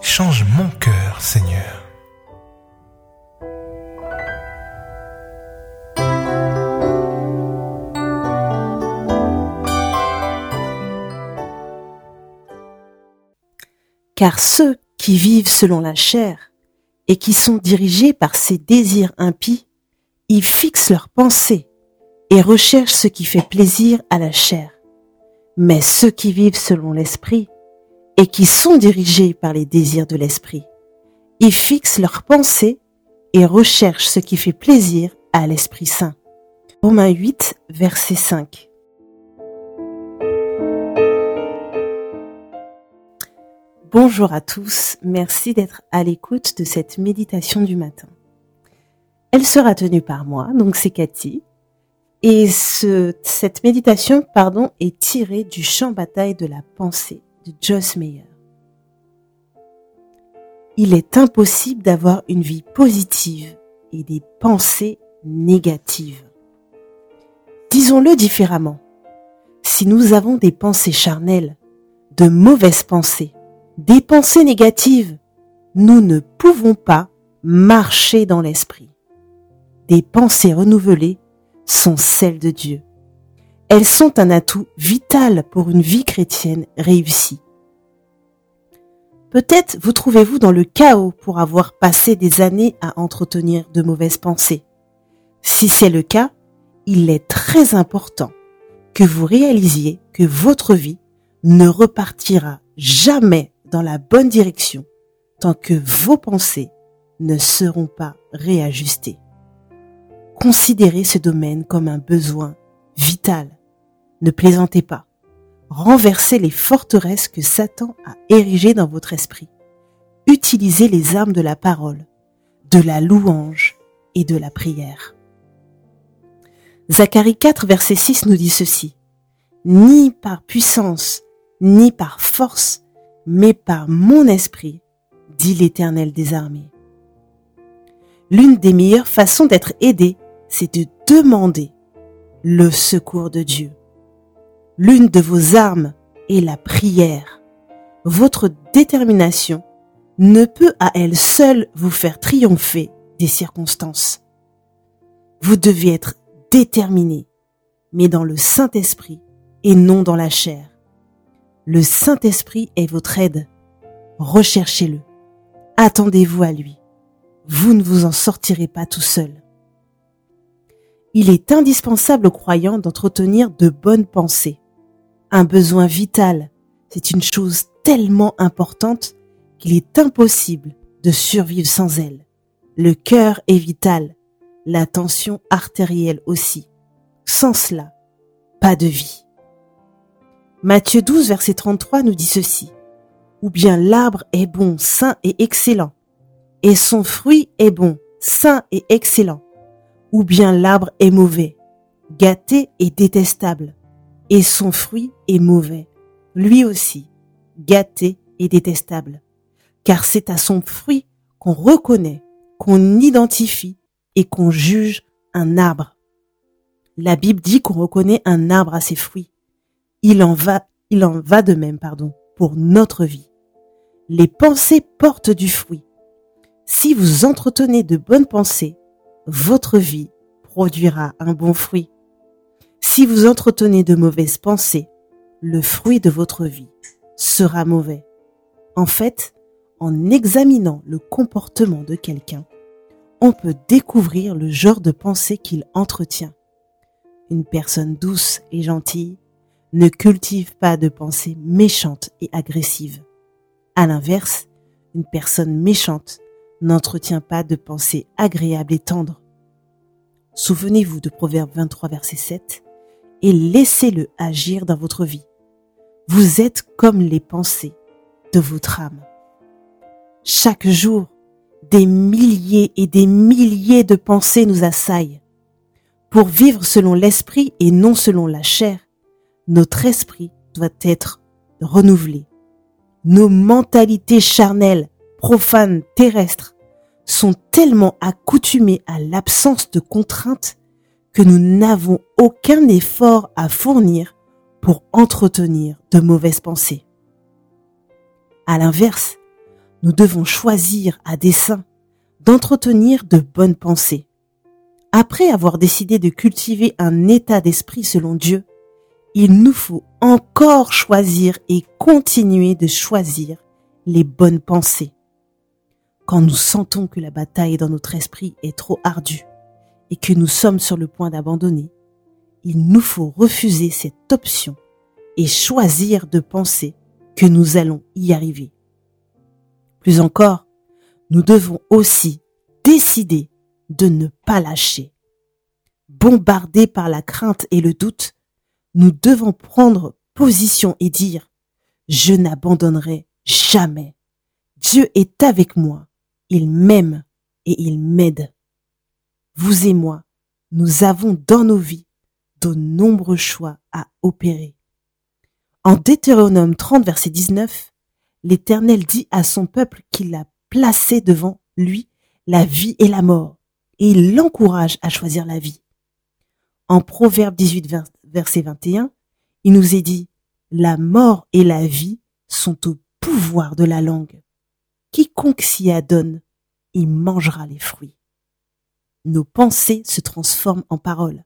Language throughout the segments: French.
Change mon cœur, Seigneur. Car ceux qui vivent selon la chair et qui sont dirigés par ces désirs impies, ils fixent leurs pensées et recherchent ce qui fait plaisir à la chair. Mais ceux qui vivent selon l'esprit et qui sont dirigés par les désirs de l'esprit, ils fixent leurs pensées et recherchent ce qui fait plaisir à l'Esprit Saint. Romains 8, verset 5. Bonjour à tous, merci d'être à l'écoute de cette méditation du matin. Elle sera tenue par moi, donc c'est Cathy, et ce, cette méditation, pardon, est tirée du champ bataille de la pensée de Joss Meyer. Il est impossible d'avoir une vie positive et des pensées négatives. Disons-le différemment. Si nous avons des pensées charnelles, de mauvaises pensées, des pensées négatives, nous ne pouvons pas marcher dans l'esprit. Des pensées renouvelées sont celles de Dieu. Elles sont un atout vital pour une vie chrétienne réussie. Peut-être vous trouvez-vous dans le chaos pour avoir passé des années à entretenir de mauvaises pensées. Si c'est le cas, il est très important que vous réalisiez que votre vie ne repartira jamais dans la bonne direction tant que vos pensées ne seront pas réajustées. Considérez ce domaine comme un besoin vital. Ne plaisantez pas. Renversez les forteresses que Satan a érigées dans votre esprit. Utilisez les armes de la parole, de la louange et de la prière. Zacharie 4, verset 6 nous dit ceci. Ni par puissance, ni par force, mais par mon esprit, dit l'Éternel des armées. L'une des meilleures façons d'être aidé, c'est de demander le secours de Dieu. L'une de vos armes est la prière. Votre détermination ne peut à elle seule vous faire triompher des circonstances. Vous devez être déterminé, mais dans le Saint-Esprit et non dans la chair. Le Saint-Esprit est votre aide. Recherchez-le. Attendez-vous à lui. Vous ne vous en sortirez pas tout seul. Il est indispensable aux croyants d'entretenir de bonnes pensées. Un besoin vital, c'est une chose tellement importante qu'il est impossible de survivre sans elle. Le cœur est vital, la tension artérielle aussi. Sans cela, pas de vie. Matthieu 12, verset 33 nous dit ceci. Ou bien l'arbre est bon, sain et excellent, et son fruit est bon, sain et excellent. Ou bien l'arbre est mauvais, gâté et détestable, et son fruit est mauvais, lui aussi, gâté et détestable. Car c'est à son fruit qu'on reconnaît, qu'on identifie et qu'on juge un arbre. La Bible dit qu'on reconnaît un arbre à ses fruits. Il en va, il en va de même, pardon, pour notre vie. Les pensées portent du fruit. Si vous entretenez de bonnes pensées, votre vie produira un bon fruit. Si vous entretenez de mauvaises pensées, le fruit de votre vie sera mauvais. En fait, en examinant le comportement de quelqu'un, on peut découvrir le genre de pensée qu'il entretient. Une personne douce et gentille ne cultive pas de pensées méchantes et agressives. À l'inverse, une personne méchante n'entretient pas de pensées agréables et tendres. Souvenez-vous de Proverbe 23, verset 7, et laissez-le agir dans votre vie. Vous êtes comme les pensées de votre âme. Chaque jour, des milliers et des milliers de pensées nous assaillent. Pour vivre selon l'esprit et non selon la chair, notre esprit doit être renouvelé. Nos mentalités charnelles, profanes, terrestres sont tellement accoutumées à l'absence de contraintes que nous n'avons aucun effort à fournir pour entretenir de mauvaises pensées. À l'inverse, nous devons choisir à dessein d'entretenir de bonnes pensées. Après avoir décidé de cultiver un état d'esprit selon Dieu, il nous faut encore choisir et continuer de choisir les bonnes pensées. Quand nous sentons que la bataille dans notre esprit est trop ardue et que nous sommes sur le point d'abandonner, il nous faut refuser cette option et choisir de penser que nous allons y arriver. Plus encore, nous devons aussi décider de ne pas lâcher. Bombardés par la crainte et le doute, nous devons prendre position et dire, je n'abandonnerai jamais. Dieu est avec moi, il m'aime et il m'aide. Vous et moi, nous avons dans nos vies de nombreux choix à opérer. En Deutéronome 30, verset 19, l'Éternel dit à son peuple qu'il a placé devant lui la vie et la mort, et il l'encourage à choisir la vie. En Proverbe 18, verset 21, il nous est dit, la mort et la vie sont au pouvoir de la langue. Quiconque s'y adonne, il mangera les fruits. Nos pensées se transforment en paroles.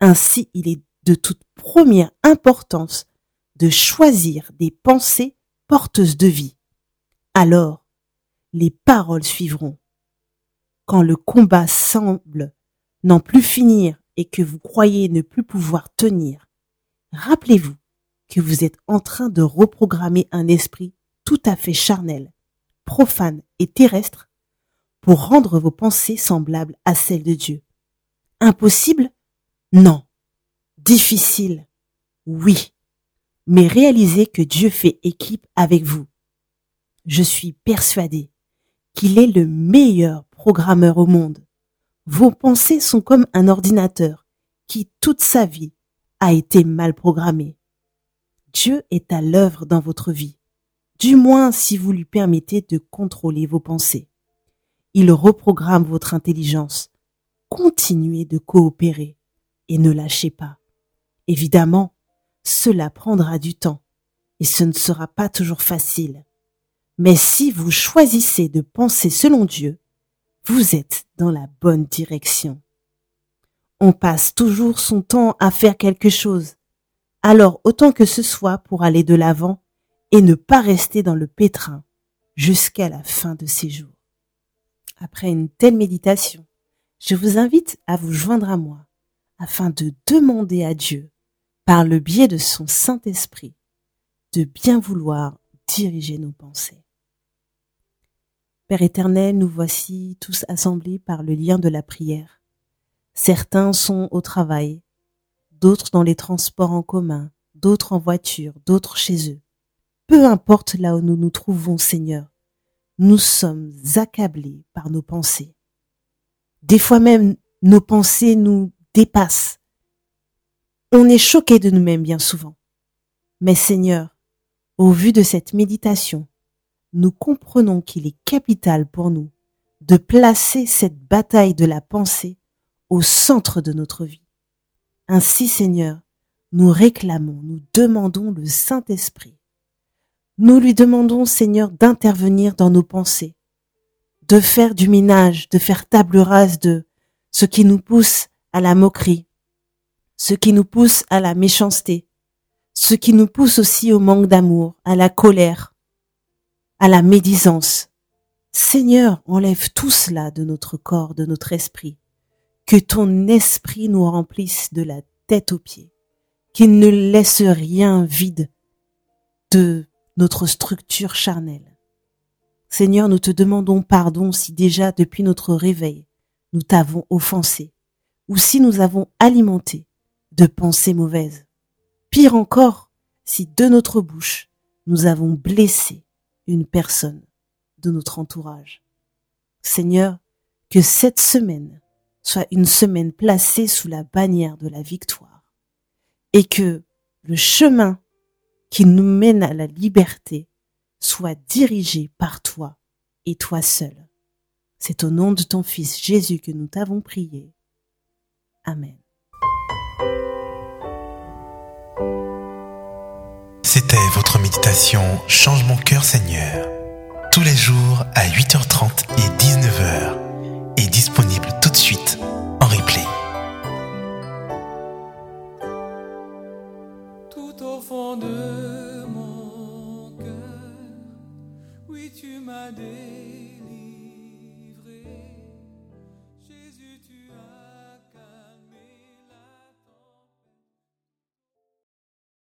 Ainsi, il est de toute première importance de choisir des pensées porteuses de vie. Alors, les paroles suivront. Quand le combat semble n'en plus finir et que vous croyez ne plus pouvoir tenir, rappelez-vous que vous êtes en train de reprogrammer un esprit tout à fait charnel, profane et terrestre pour rendre vos pensées semblables à celles de Dieu. Impossible? Non. Difficile? Oui. Mais réalisez que Dieu fait équipe avec vous. Je suis persuadé qu'il est le meilleur programmeur au monde. Vos pensées sont comme un ordinateur qui toute sa vie a été mal programmé. Dieu est à l'œuvre dans votre vie, du moins si vous lui permettez de contrôler vos pensées. Il reprogramme votre intelligence. Continuez de coopérer et ne lâchez pas. Évidemment, cela prendra du temps et ce ne sera pas toujours facile. Mais si vous choisissez de penser selon Dieu, vous êtes dans la bonne direction. On passe toujours son temps à faire quelque chose. Alors autant que ce soit pour aller de l'avant et ne pas rester dans le pétrin jusqu'à la fin de ses jours. Après une telle méditation, je vous invite à vous joindre à moi afin de demander à Dieu, par le biais de son Saint-Esprit, de bien vouloir diriger nos pensées. Père éternel, nous voici tous assemblés par le lien de la prière. Certains sont au travail, d'autres dans les transports en commun, d'autres en voiture, d'autres chez eux. Peu importe là où nous nous trouvons, Seigneur, nous sommes accablés par nos pensées. Des fois même, nos pensées nous dépasse. On est choqué de nous-mêmes bien souvent. Mais Seigneur, au vu de cette méditation, nous comprenons qu'il est capital pour nous de placer cette bataille de la pensée au centre de notre vie. Ainsi, Seigneur, nous réclamons, nous demandons le Saint-Esprit. Nous lui demandons, Seigneur, d'intervenir dans nos pensées, de faire du ménage, de faire table rase de ce qui nous pousse à la moquerie, ce qui nous pousse à la méchanceté, ce qui nous pousse aussi au manque d'amour, à la colère, à la médisance. Seigneur, enlève tout cela de notre corps, de notre esprit. Que ton esprit nous remplisse de la tête aux pieds. Qu'il ne laisse rien vide de notre structure charnelle. Seigneur, nous te demandons pardon si déjà depuis notre réveil, nous t'avons offensé, ou si nous avons alimenté de pensées mauvaises. Pire encore, si de notre bouche nous avons blessé une personne de notre entourage. Seigneur, que cette semaine soit une semaine placée sous la bannière de la victoire et que le chemin qui nous mène à la liberté soit dirigé par toi et toi seul. C'est au nom de ton Fils Jésus que nous t'avons prié. Amen. C'était votre méditation Change mon cœur Seigneur. Tous les jours à 8h30 et 19h. Et disponible